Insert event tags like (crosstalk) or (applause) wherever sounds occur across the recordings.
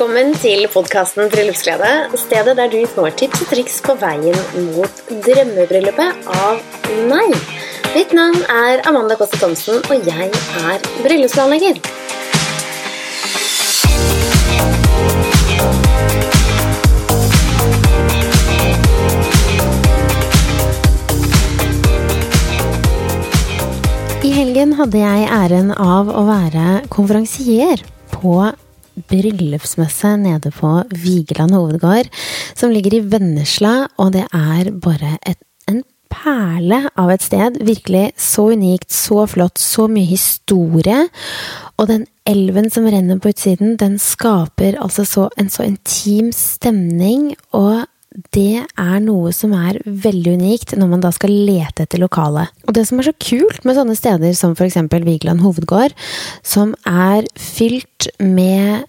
velkommen til podkasten Bryllupsglede. Stedet der du får tips og triks på veien mot drømmebryllupet av meg. Mitt navn er Amanda Kåsse Thomsen, og jeg er bryllupsplanlegger. I helgen hadde jeg æren av å være konferansier på bryllupsmesse nede på Vigeland hovedgård, som ligger i Vennesla, og det er bare et, en perle av et sted. Virkelig så unikt, så flott, så mye historie. Og den elven som renner på utsiden, den skaper altså så, en så intim stemning. og det er noe som er veldig unikt når man da skal lete etter lokalet. Og det som er så kult med sånne steder som f.eks. Vigeland hovedgård, som er fylt med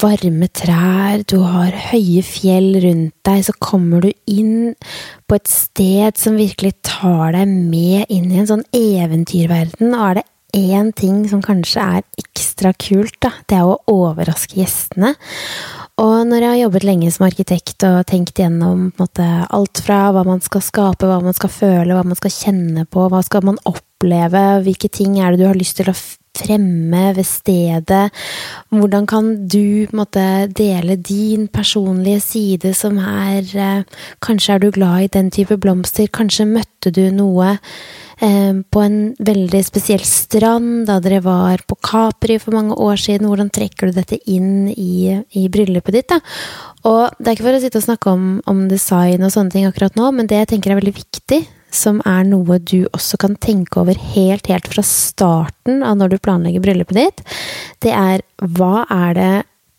varme trær, du har høye fjell rundt deg, så kommer du inn på et sted som virkelig tar deg med inn i en sånn eventyrverden. Og er det én ting som kanskje er ekstra kult, da, det er å overraske gjestene. Og når jeg har jobbet lenge som arkitekt og tenkt gjennom måte, alt fra hva man skal skape, hva man skal føle, hva man skal kjenne på, hva skal man oppleve, hvilke ting er det du har lyst til å fremme ved stedet, hvordan kan du måtte, dele din personlige side som er eh, Kanskje er du glad i den type blomster, kanskje møtte du noe Eh, på en veldig spesiell strand da dere var på Capri for mange år siden. Hvordan trekker du dette inn i, i bryllupet ditt? da? Og det er ikke for å sitte og snakke om, om, design og sånne ting akkurat nå, men det jeg tenker er veldig viktig, som er noe du også kan tenke over helt, helt fra starten av når du planlegger bryllupet ditt, det er hva er det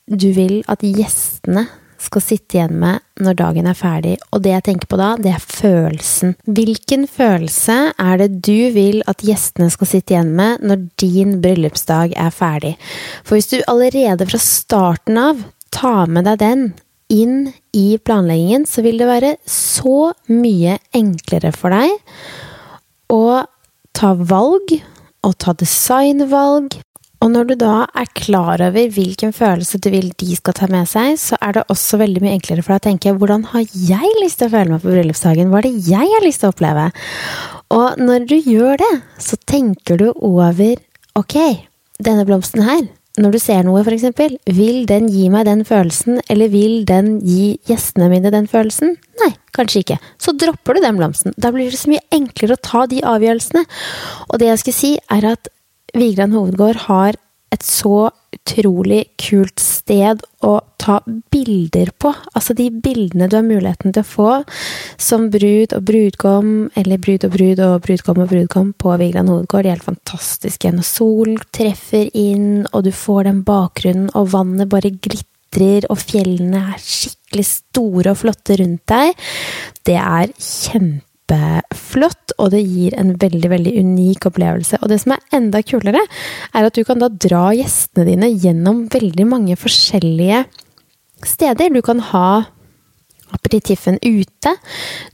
du vil at gjestene skal sitte igjen med når dagen er ferdig. Og det jeg tenker på da, det er følelsen. Hvilken følelse er det du vil at gjestene skal sitte igjen med når din bryllupsdag er ferdig? For hvis du allerede fra starten av tar med deg den inn i planleggingen, så vil det være så mye enklere for deg å ta valg, og ta designvalg, og når du da er klar over hvilken følelse du vil de skal ta med seg, så er det også veldig mye enklere for deg å tenke hvordan har jeg lyst til å føle meg på bryllupsdagen? Hva er det jeg har lyst til å oppleve? Og når du gjør det, så tenker du over ok, denne blomsten her, når du ser noe, eksempel, vil den gi meg den følelsen, eller vil den gi gjestene mine den følelsen? Nei, kanskje ikke. Så dropper du den blomsten. Da blir det så mye enklere å ta de avgjørelsene. Og det jeg skulle si, er at Vigeland hovedgård har et så utrolig kult sted å ta bilder på. Altså de bildene du har muligheten til å få som brud og brudgom, eller brud og brud og brudgom og brudgom på Vigeland hovedgård, de er helt fantastiske. Når sol treffer inn, og du får den bakgrunnen, og vannet bare glitrer, og fjellene er skikkelig store og flotte rundt deg, det er kjempe kjempeflott, og det gir en veldig veldig unik opplevelse. Og det som er enda kulere, er at du kan da dra gjestene dine gjennom veldig mange forskjellige steder. Du kan ha aperitiffen ute,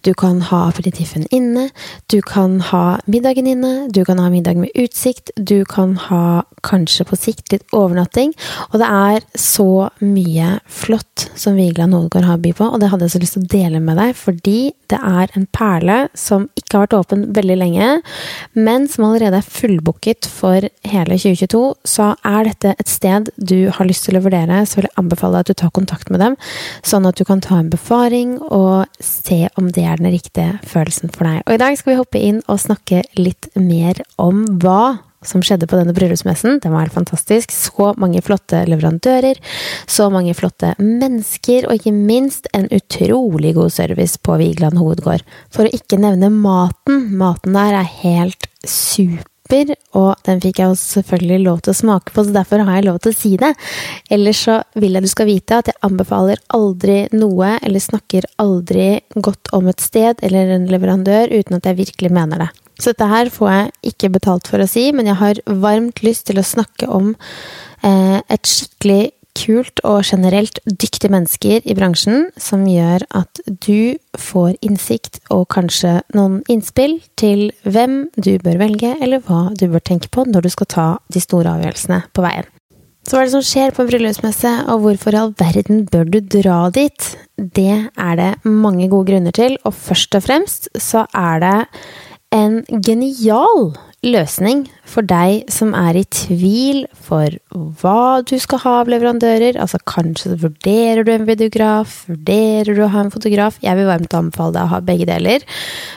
du kan ha aperitiffen inne, du kan ha middagen inne, du kan ha middag med utsikt, du kan ha kanskje på sikt litt overnatting. Og det er så mye flott som Vigeland Hovedgård har by på, og det hadde jeg så lyst til å dele med deg, fordi det er en perle som ikke har vært åpen veldig lenge, men som allerede er fullbooket for hele 2022. Så er dette et sted du har lyst til å vurdere, så vil jeg anbefale at du tar kontakt med dem, sånn at du kan ta en befaring og se om det er den riktige følelsen for deg. Og i dag skal vi hoppe inn og snakke litt mer om hva som skjedde på denne bryllupsmessen. Den var helt fantastisk. Så mange flotte leverandører, så mange flotte mennesker, og ikke minst en utrolig god service på Vigeland hovedgård. For å ikke nevne maten. Maten der er helt super og den fikk jeg selvfølgelig lov til å smake på, så derfor har jeg lov til å si det. Ellers så vil jeg du skal vite at jeg anbefaler aldri noe, eller snakker aldri godt om et sted eller en leverandør uten at jeg virkelig mener det. Så dette her får jeg ikke betalt for å si, men jeg har varmt lyst til å snakke om eh, et skikkelig kult og generelt dyktige mennesker i bransjen som gjør at du får innsikt og kanskje noen innspill til hvem du bør velge, eller hva du bør tenke på når du skal ta de store avgjørelsene på veien. Så hva er det som skjer på en bryllupsmesse, og hvorfor i all verden bør du dra dit? Det er det mange gode grunner til, og først og fremst så er det en genial løsning for deg som er i tvil for hva du skal ha av leverandører. Altså kanskje vurderer du en videograf, vurderer du å ha en fotograf. Jeg vil varmt anbefale deg å ha begge deler,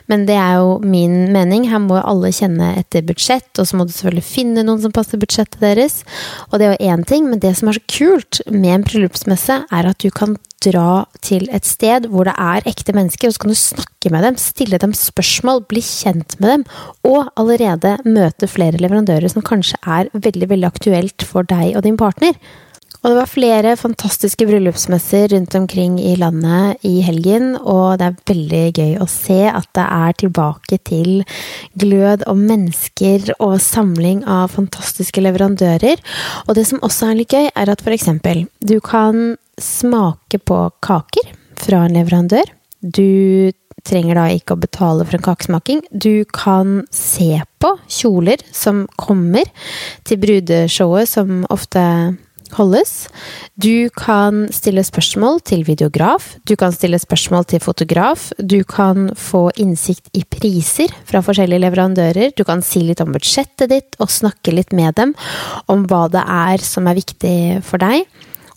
men det er jo min mening. Her må jo alle kjenne etter budsjett, og så må du selvfølgelig finne noen som passer budsjettet deres. Og det er jo én ting, men det som er så kult med en bryllupsmesse, er at du kan dra til et sted hvor det er ekte mennesker, og så kan du snakke med dem, stille dem spørsmål, bli kjent med dem, og allerede møte flere leverandører som kanskje er veldig, veldig aktuelt for deg og din partner. Og det var flere fantastiske bryllupsmesser rundt omkring i landet i helgen, og det er veldig gøy å se at det er tilbake til glød og mennesker og samling av fantastiske leverandører. Og det som også er litt gøy, er at for eksempel, du kan smake på kaker fra en leverandør. Du trenger da ikke å betale for en kakesmaking. Du kan se på kjoler som kommer til brudeshowet, som ofte holdes. Du kan stille spørsmål til videograf, du kan stille spørsmål til fotograf, du kan få innsikt i priser fra forskjellige leverandører, du kan si litt om budsjettet ditt og snakke litt med dem om hva det er som er viktig for deg.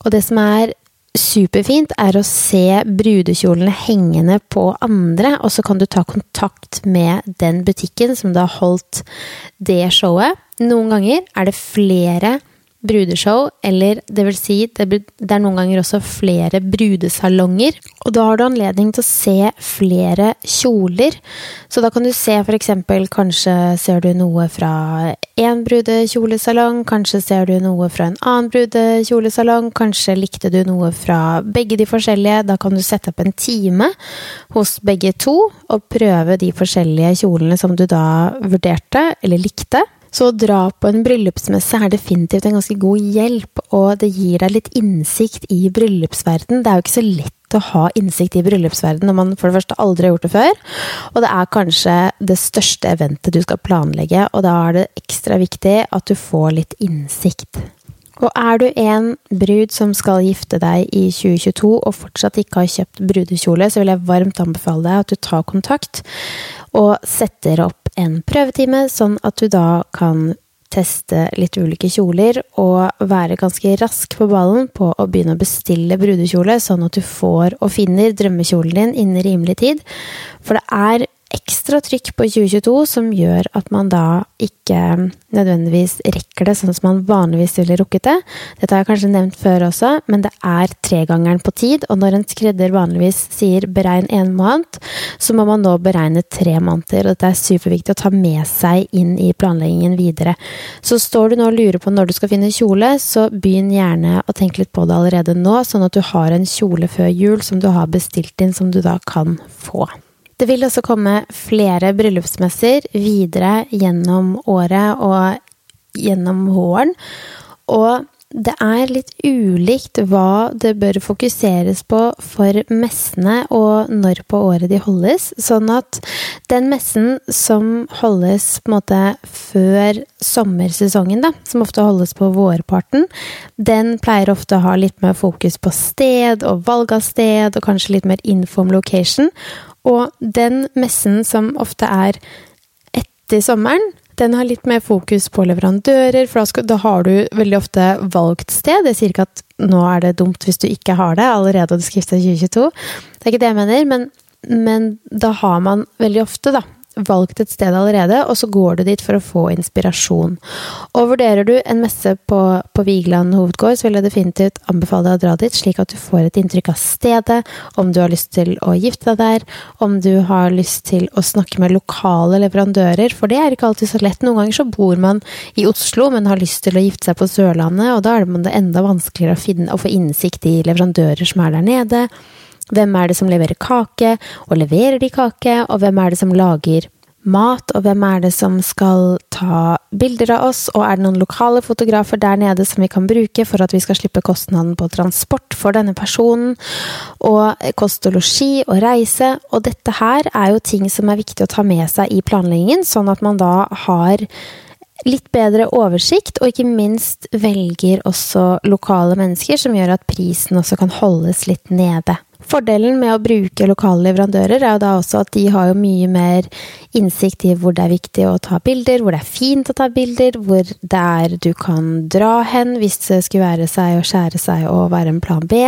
Og det som er superfint, er å se brudekjolene hengende på andre, og så kan du ta kontakt med den butikken som da har holdt det showet. Noen ganger er det flere brudeshow, eller det vil si, det, er noen ganger også flere brudesalonger. Og da har du anledning til å se flere kjoler. Så da kan du se eksempel, kanskje ser du noe fra én brudekjolesalong, kanskje ser du noe fra en annen brudekjolesalong, kanskje likte du noe fra begge de forskjellige. Da kan du sette opp en time hos begge to og prøve de forskjellige kjolene som du da vurderte eller likte. Så å dra på en bryllupsmesse er definitivt en ganske god hjelp, og det gir deg litt innsikt i bryllupsverden. Det er jo ikke så lett å ha innsikt i bryllupsverden når man for det første aldri har gjort det før, og det er kanskje det største eventet du skal planlegge, og da er det ekstra viktig at du får litt innsikt. Og er du en brud som skal gifte deg i 2022 og fortsatt ikke har kjøpt brudekjole, så vil jeg varmt anbefale deg at du tar kontakt og setter opp en prøvetime, sånn at du da kan teste litt ulike kjoler og være ganske rask på ballen på å begynne å bestille brudekjole, sånn at du får og finner drømmekjolen din innen rimelig tid. For det er ekstra trykk på 2022 som gjør at man da ikke nødvendigvis rekker det sånn som man vanligvis ville rukket det. Dette har jeg kanskje nevnt før også, men det er tregangeren på tid, og når en skredder vanligvis sier beregn en måned, så må man nå beregne tre måneder, og dette er superviktig å ta med seg inn i planleggingen videre. Så står du nå og lurer på når du skal finne kjole, så begynn gjerne å tenke litt på det allerede nå, sånn at du har en kjole før jul som du har bestilt inn, som du da kan få. Det vil også komme flere bryllupsmesser videre gjennom året og gjennom våren. Og det er litt ulikt hva det bør fokuseres på for messene og når på året de holdes. Sånn at den messen som holdes på en måte før sommersesongen, da, som ofte holdes på vårparten, den pleier ofte å ha litt mer fokus på sted og valg av sted, og kanskje litt mer info om location. Og den messen som ofte er etter sommeren, den har litt mer fokus på leverandører, for da, skal, da, har du veldig ofte valgt sted. Jeg sier ikke at nå er det dumt hvis du ikke har det allerede og det skriftes 2022. Det er ikke det jeg mener, men, men da har man veldig ofte, da, valgt et sted allerede, og så går du dit for å få inspirasjon. Og vurderer du en messe på, på Vigeland hovedgård, så vil jeg definitivt anbefale deg å dra dit, slik at du får et inntrykk av stedet, om du har lyst til å gifte deg der, om du har lyst til å snakke med lokale leverandører, for det er ikke alltid så lett. Noen ganger så bor man i Oslo, men har lyst til å gifte seg på Sørlandet, og da er det enda vanskeligere å, finne, å få innsikt i leverandører som er der nede. Hvem er det som leverer kake, og leverer de kake? Og hvem er det som lager mat, og hvem er det som skal ta bilder av oss? Og er det noen lokale fotografer der nede som vi kan bruke for at vi skal slippe kostnaden på transport for denne personen? Og kost og losji og reise. Og dette her er jo ting som er viktig å ta med seg i planleggingen, sånn at man da har litt bedre oversikt, og ikke minst velger også lokale mennesker, som gjør at prisen også kan holdes litt nede. Fordelen med å bruke lokale leverandører er jo da også at de har jo mye mer innsikt i hvor det er viktig å ta bilder, hvor det er fint å ta bilder, hvor det er du kan dra hen hvis det skulle være seg å skjære seg og være en plan B,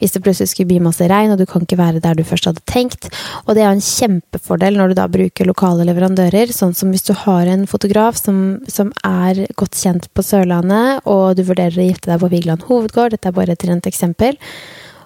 hvis det plutselig skulle bli masse regn og du kan ikke være der du først hadde tenkt. Og det er en kjempefordel når du da bruker lokale leverandører, sånn som hvis du har en fotograf som, som er godt kjent på Sørlandet, og du vurderer å gifte deg på Vigeland hovedgård, dette er bare et rent eksempel.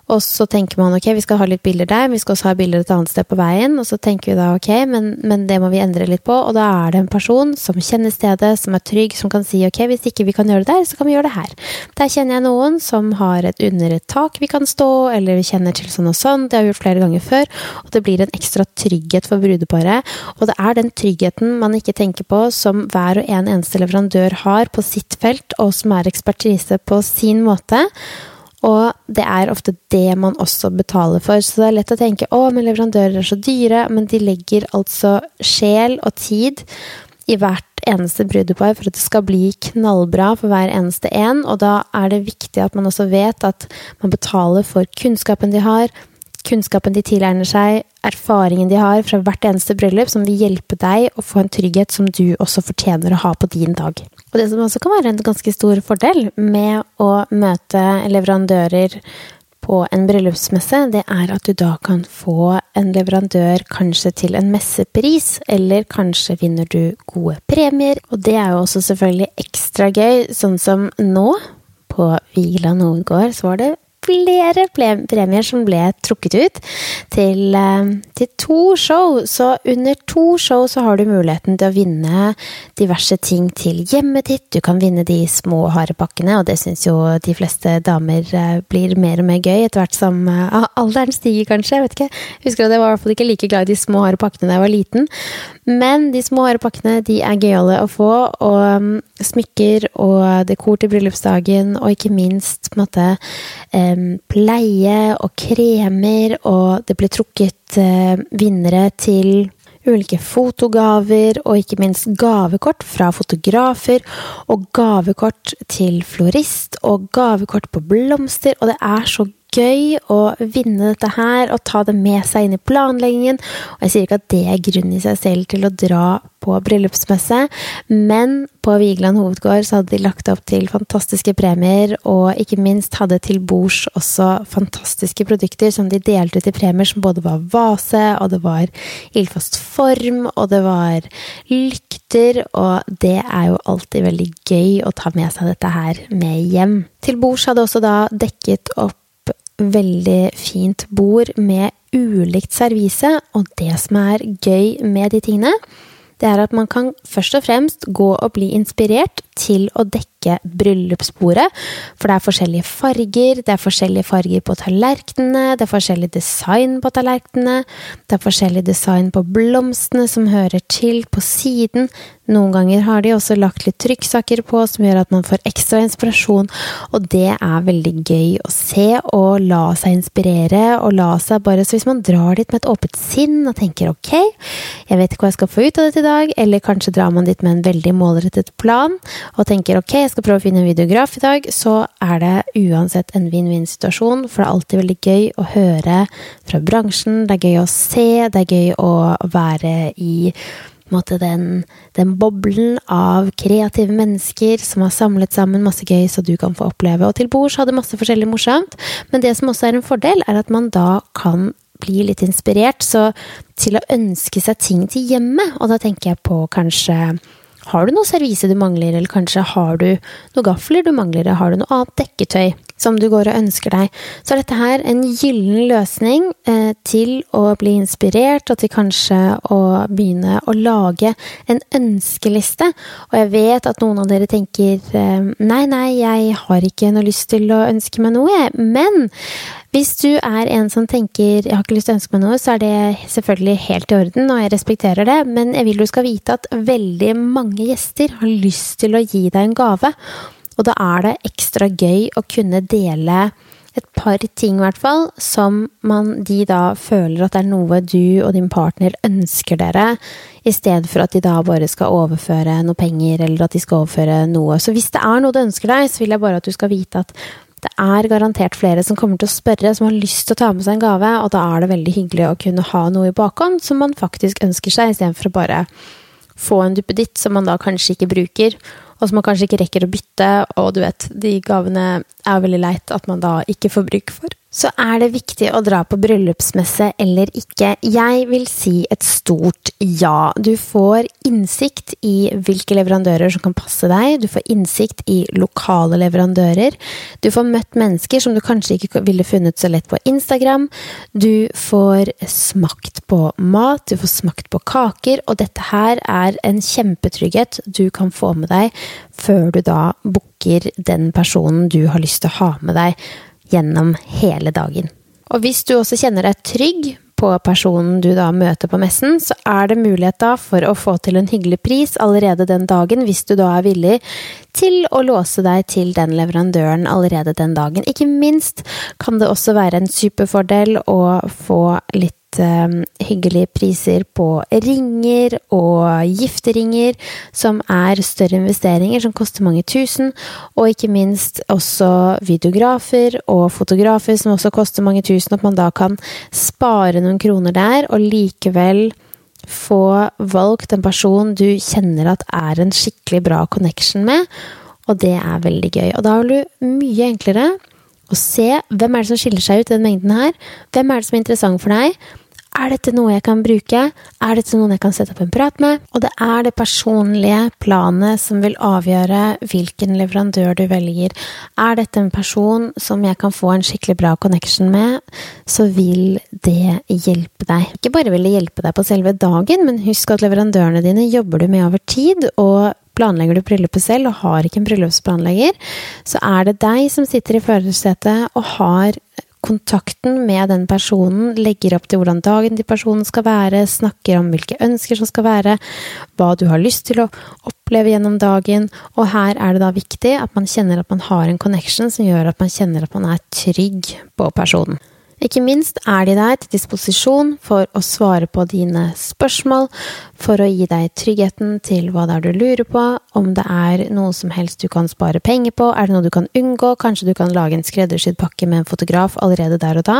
Og så tenker man ok, vi skal ha litt bilder der, vi skal også ha bilder et annet sted på veien. Og så tenker vi da ok, men, men, det må vi endre litt på. Og da er det en person som kjenner stedet, som er trygg, som kan si ok, hvis ikke vi kan gjøre det der, så kan vi gjøre det her. Der kjenner jeg noen som har et under et tak vi kan stå, eller vi kjenner til sånn og sånn. Det har vi gjort flere ganger før. Og det blir en ekstra trygghet for brudeparet. Og det er den tryggheten man ikke tenker på, som hver og en eneste leverandør har på sitt felt, og som er ekspertise på sin måte. Og det er ofte det man også betaler for. Så det er lett å tenke å, men leverandører er så dyre. Men de legger altså sjel og tid i hvert eneste brudepar for at det skal bli knallbra for hver eneste en. Og da er det viktig at man også vet at man betaler for kunnskapen de har, kunnskapen de tilegner seg, erfaringen de har fra hvert eneste bryllup, som vil hjelpe deg å få en trygghet som du også fortjener å ha på din dag. Og det som også kan være en ganske stor fordel med å møte leverandører på en bryllupsmesse, det er at du da kan få en leverandør kanskje til en messepris, eller kanskje vinner du gode premier. Og det er jo også selvfølgelig ekstra gøy, sånn som nå. På Vigla Nordgård så var det flere premier som ble trukket ut til, eh, til, to show. Så under to show så har du muligheten til å vinne diverse ting til hjemmet ditt. Du kan vinne de små harepakkene, og det syns jo de fleste damer eh, blir mer og mer gøy etter hvert som uh, alderen stiger, kanskje. Jeg vet ikke. Jeg husker at jeg var i hvert fall ikke like glad i de små harepakkene da jeg var liten. Men de små harepakkene de er gøyale å få, og um, smykker og dekor til bryllupsdagen, og ikke minst på en måte pleie og kremer, og det ble trukket eh, vinnere til ulike fotogaver, og ikke minst gavekort fra fotografer, og gavekort til florist, og gavekort på blomster, og det er så gøy å vinne dette her og ta det med seg inn i planleggingen. Og jeg sier ikke at det er grunn i seg selv til å dra på bryllupsmesse, men på Vigeland hovedgård så hadde de lagt opp til fantastiske premier, og ikke minst hadde til bords også fantastiske produkter som de delte ut i premier, som både var vase, og det var ildfast form, og det var lykter, og det er jo alltid veldig gøy å ta med seg dette her med hjem. Til bords hadde også da dekket opp veldig fint bord med ulikt servise, og det som er gøy med de tingene, det er at man kan først og fremst gå og bli inspirert til å dekke bryllupsbordet. For det er forskjellige farger, det er forskjellige farger på tallerkenene, det er forskjellig design på tallerkenene, det er forskjellig design på blomstene som hører til på siden, noen ganger har de også lagt litt trykksaker på som gjør at man får ekstra inspirasjon, og det er veldig gøy å se og la seg inspirere og la seg bare Så hvis man drar dit med et åpent sinn og tenker ok, jeg vet ikke hva jeg skal få ut av dette i dag, eller kanskje drar man dit med en veldig målrettet plan og tenker ok, jeg skal prøve å finne en videograf i dag, så er det uansett en vinn-vinn-situasjon, for det er alltid veldig gøy å høre fra bransjen, det er gøy å se, det er gøy å være i måte, den, den, boblen av kreative mennesker som har samlet sammen masse gøy så du kan få oppleve. Og til bords hadde masse forskjellig morsomt, men det som også er en fordel, er at man da kan bli litt inspirert så til å ønske seg ting til hjemmet. Og da tenker jeg på kanskje har du noe servise du mangler, eller kanskje har du noen gafler du mangler, har du noe annet dekketøy som du går og ønsker deg, så er dette her en gyllen løsning eh, til å bli inspirert, og til kanskje å begynne å lage en ønskeliste. Og jeg vet at noen av dere tenker eh, nei, nei, jeg har ikke noe lyst til å ønske meg noe, jeg. Men hvis du er en som tenker 'jeg har ikke lyst til å ønske meg noe', så er det selvfølgelig helt i orden, og jeg respekterer det, men jeg vil du skal vite at veldig mange gjester har lyst til å gi deg en gave. Og da er det ekstra gøy å kunne dele et par ting, i hvert fall, som man, de da føler at det er noe du og din partner ønsker dere, i stedet for at de da bare skal overføre noe penger, eller at de skal overføre noe. Så hvis det er noe du ønsker deg, så vil jeg bare at du skal vite at det er garantert flere som kommer til å spørre, som har lyst til å ta med seg en gave, og da er det veldig hyggelig å kunne ha noe i bakhånd som man faktisk ønsker seg, istedenfor å bare få en duppeditt som man da kanskje ikke bruker, og som man kanskje ikke rekker å bytte, og du vet, de gavene er veldig leit at man da ikke får bruk for. Så er det viktig å dra på bryllupsmesse eller ikke? Jeg vil si et stort ja. Du får innsikt i hvilke leverandører som kan passe deg, du får innsikt i lokale leverandører, du får møtt mennesker som du kanskje ikke ville funnet så lett på Instagram, du får smakt på mat, du får smakt på kaker, og dette her er en kjempetrygghet du kan få med deg før du da booker den personen du har lyst til å ha med deg gjennom hele dagen. Og hvis du også kjenner deg trygg på personen du da møter på messen, så er det mulighet da for å få til en hyggelig pris allerede den dagen, hvis du da er villig til å låse deg til den leverandøren allerede den dagen. Ikke minst kan det også være en superfordel å få litt uh, hyggelige priser på ringer og gifteringer, som er større investeringer som koster mange tusen, og ikke minst også videografer og fotografer som også koster mange tusen, at man da kan spare noen kroner der, og likevel få valgt en person du kjenner at er en skikkelig bra connection med, og det er veldig gøy. Og da vil du mye enklere og se hvem er det som skiller seg ut i den mengden her. Hvem er det som er interessant for deg? Er dette noe jeg kan bruke? Er dette noen jeg kan sette opp en prat med? Og det er det personlige planet som vil avgjøre hvilken leverandør du velger. Er dette en person som jeg kan få en skikkelig bra connection med, så vil det hjelpe deg. Ikke bare vil det hjelpe deg på selve dagen, men husk at leverandørene dine jobber du med over tid. og planlegger du bryllupet selv og har ikke en bryllupsplanlegger, så er det deg som sitter i førersetet og har kontakten med den personen, legger opp til hvordan dagen til personen skal være, snakker om hvilke ønsker som skal være, hva du har lyst til å oppleve gjennom dagen, og her er det da viktig at man kjenner at man har en connection som gjør at man kjenner at man er trygg på personen. Ikke minst er de der til disposisjon for å svare på dine spørsmål, for å gi deg tryggheten til hva det er du lurer på, om det er noe som helst du kan spare penger på, er det noe du kan unngå, kanskje du kan lage en skreddersydd pakke med en fotograf allerede der og da.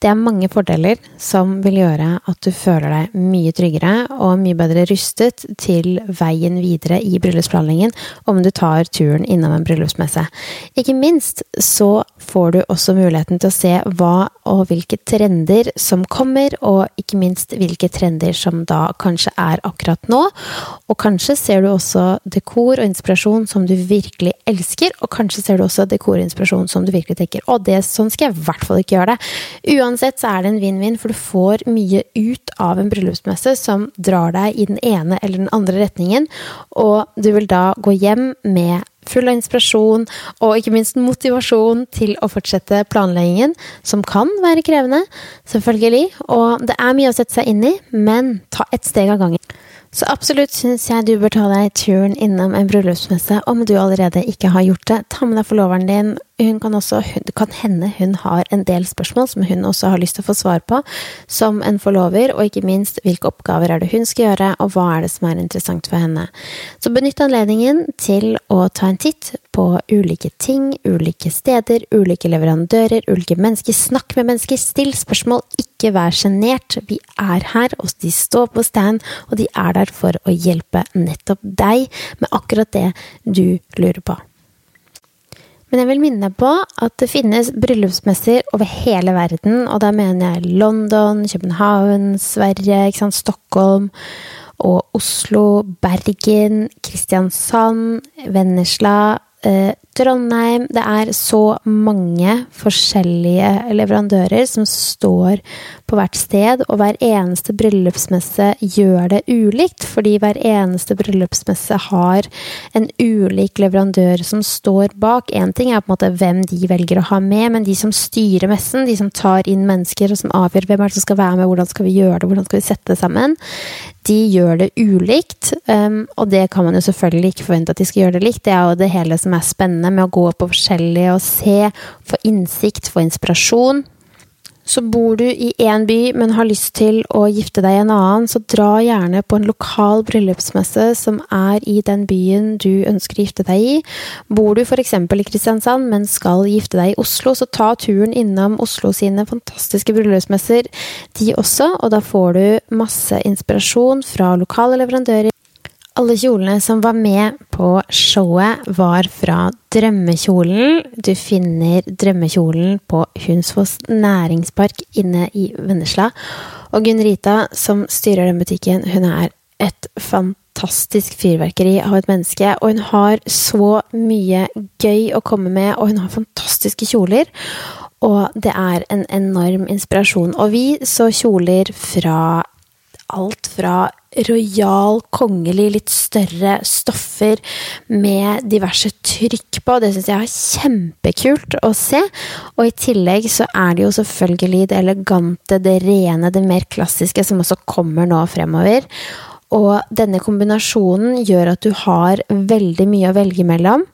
Det er mange fordeler som vil gjøre at du føler deg mye tryggere og mye bedre rustet til veien videre i bryllupsplanleggingen om du tar turen innom en bryllupsmesse. Ikke minst så får du også muligheten til å se hva og hvilke trender som kommer, og ikke minst hvilke trender som da kanskje er akkurat nå. Og kanskje ser du også dekor og inspirasjon som du virkelig elsker, og kanskje ser du også dekor og inspirasjon som du virkelig tenker å, det, sånn skal jeg i hvert fall ikke gjøre det. Uansett så er det en vinn-vinn, for du får mye ut av en bryllupsmesse som drar deg i den ene eller den andre retningen, og du vil da gå hjem med full av inspirasjon og ikke minst motivasjon til å fortsette planleggingen, som kan være krevende, selvfølgelig, og det er mye å sette seg inn i, men ta ett steg av gangen. Så absolutt syns jeg du bør ta deg turen innom en bryllupsmesse om du allerede ikke har gjort det. Ta med deg forloveren din. Hun kan også, det kan hende hun har en del spørsmål som hun også har lyst til å få svar på, som en forlover, og ikke minst hvilke oppgaver er det hun skal gjøre, og hva er det som er interessant for henne. Så benytt anledningen til å ta en titt på ulike ting, ulike steder, ulike leverandører, ulike mennesker. Snakk med mennesker, still spørsmål, ikke vær sjenert. Vi er her, og de står på stand, og de er der for å hjelpe nettopp deg med akkurat det du lurer på. Men jeg vil minne på at det finnes bryllupsmesser over hele verden, og da mener jeg London, København, Sverige, Stockholm og Oslo, Bergen, Kristiansand, Vennesla, Trondheim Det er så mange forskjellige leverandører som står på hvert sted, og hver eneste bryllupsmesse gjør det ulikt, fordi hver eneste bryllupsmesse har en ulik leverandør som står bak. Én ting er på en måte hvem de velger å ha med, men de som styrer messen, de som tar inn mennesker, og som avgjør hvem er det som skal være med, hvordan skal vi gjøre det, hvordan skal vi sette det sammen, de gjør det ulikt, um, og det kan man jo selvfølgelig ikke forvente at de skal gjøre det likt. Det er jo det hele som som er spennende med å gå på forskjellige og se, få innsikt, få inspirasjon. Så bor du i én by, men har lyst til å gifte deg i en annen, så dra gjerne på en lokal bryllupsmesse som er i den byen du ønsker å gifte deg i. Bor du f.eks. i Kristiansand, men skal gifte deg i Oslo, så ta turen innom Oslo sine fantastiske bryllupsmesser, de også, og da får du masse inspirasjon fra lokale leverandører. Alle kjolene som var med på showet, var fra Drømmekjolen. Du finner Drømmekjolen på Hunsfoss næringspark inne i Vennesla. Og Gunn Rita, som styrer den butikken, hun er et fantastisk fyrverkeri av et menneske. Og hun har så mye gøy å komme med, og hun har fantastiske kjoler. Og det er en enorm inspirasjon. Og vi så kjoler fra alt fra rojal, kongelig, litt større stoffer med diverse trykk på. Det syns jeg er kjempekult å se. Og i tillegg så er det jo selvfølgelig det elegante, det rene, det mer klassiske som også kommer nå fremover. Og denne kombinasjonen gjør at du har veldig mye å velge mellom.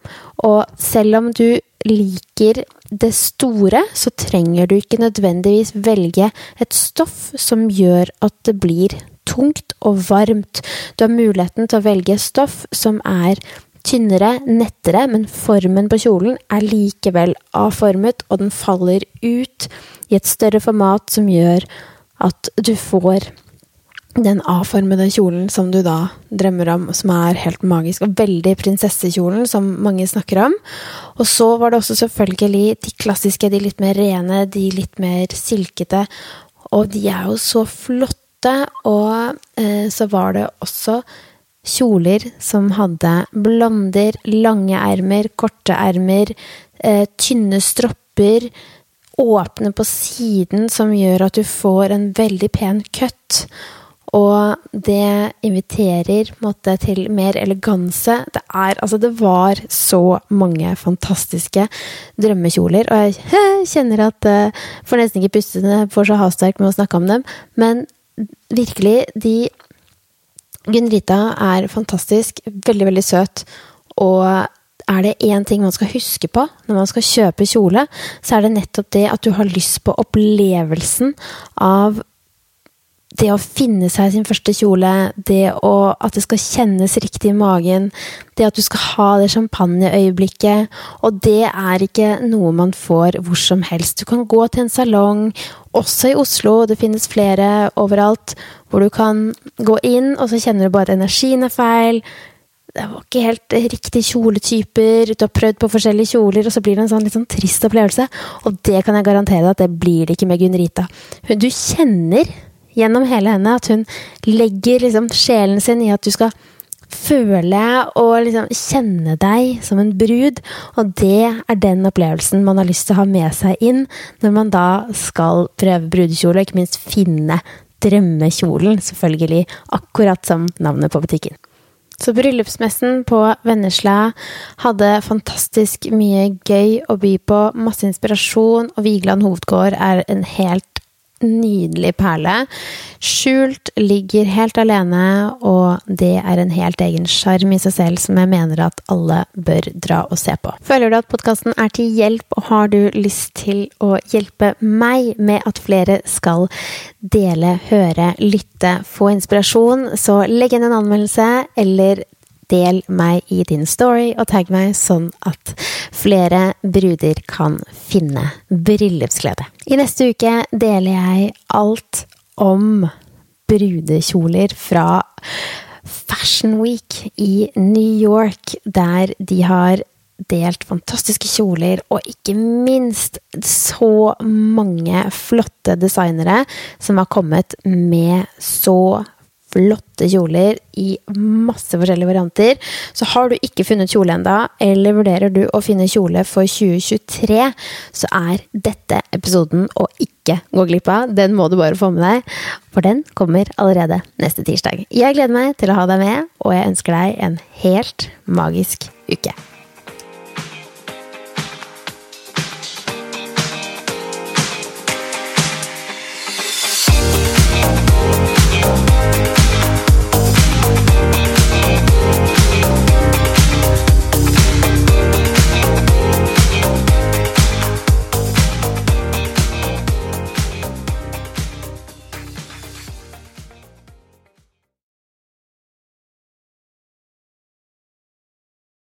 Og selv om du liker det store, så trenger du ikke nødvendigvis velge et stoff som gjør at det blir tungt og varmt. Du har muligheten til å velge stoff som er tynnere, nettere, men formen på kjolen er likevel A-formet, og den faller ut i et større format som gjør at du får den A-formede kjolen som du da drømmer om, som er helt magisk, og veldig prinsessekjolen, som mange snakker om. Og så var det også selvfølgelig de klassiske, de litt mer rene, de litt mer silkete. Og de er jo så flotte måte. Og eh, så var det også kjoler som hadde blonder, lange ermer, korte ermer, eh, tynne stropper, åpne på siden som gjør at du får en veldig pen cut. Og det inviterer måtte, til mer eleganse. Det er Altså, det var så mange fantastiske drømmekjoler, og jeg (laughs) kjenner at jeg får nesten ikke puste, får så hastverk med å snakke om dem. Men virkelig, de Gunn-Rita er fantastisk, veldig, veldig søt, og er det én ting man skal huske på når man skal kjøpe kjole, så er det nettopp det at du har lyst på opplevelsen av det å finne seg sin første kjole, det å, at det skal kjennes riktig i magen, det at du skal ha det champagneøyeblikket Og det er ikke noe man får hvor som helst. Du kan gå til en salong, også i Oslo, det finnes flere overalt, hvor du kan gå inn, og så kjenner du bare at energien er feil. Det var ikke helt riktige kjoletyper, du har prøvd på forskjellige kjoler, og så blir det en sånn litt sånn trist opplevelse. Og det kan jeg garantere deg at det blir det ikke med Gunn Rita. Du kjenner gjennom hele henne. At hun legger liksom sjelen sin i at du skal føle og liksom kjenne deg som en brud. Og det er den opplevelsen man har lyst til å ha med seg inn når man da skal prøve brudekjole, og ikke minst finne drømmekjolen, selvfølgelig, akkurat som navnet på butikken. Så bryllupsmessen på Vennesla hadde fantastisk mye gøy å by på, masse inspirasjon, og Vigeland hovedgård er en helt nydelig perle. Skjult, ligger helt alene, og det er en helt egen sjarm i seg selv som jeg mener at alle bør dra og se på. Føler du at podkasten er til hjelp, og har du lyst til å hjelpe meg med at flere skal dele, høre, lytte, få inspirasjon, så legg inn en anmeldelse eller del meg i din story og tagg meg, sånn at flere bruder kan finne bryllupsglede. I neste uke deler jeg alt om brudekjoler fra Fashion Week i New York, der de har delt fantastiske kjoler, og ikke minst så mange flotte designere som har kommet med så flotte kjoler i masse forskjellige varianter. Så har du ikke funnet kjole enda, eller vurderer du å finne kjole for 2023, så er dette episoden å ikke gå glipp av. Den må du bare få med deg, for den kommer allerede neste tirsdag. Jeg gleder meg til å ha deg med, og jeg ønsker deg en helt magisk uke.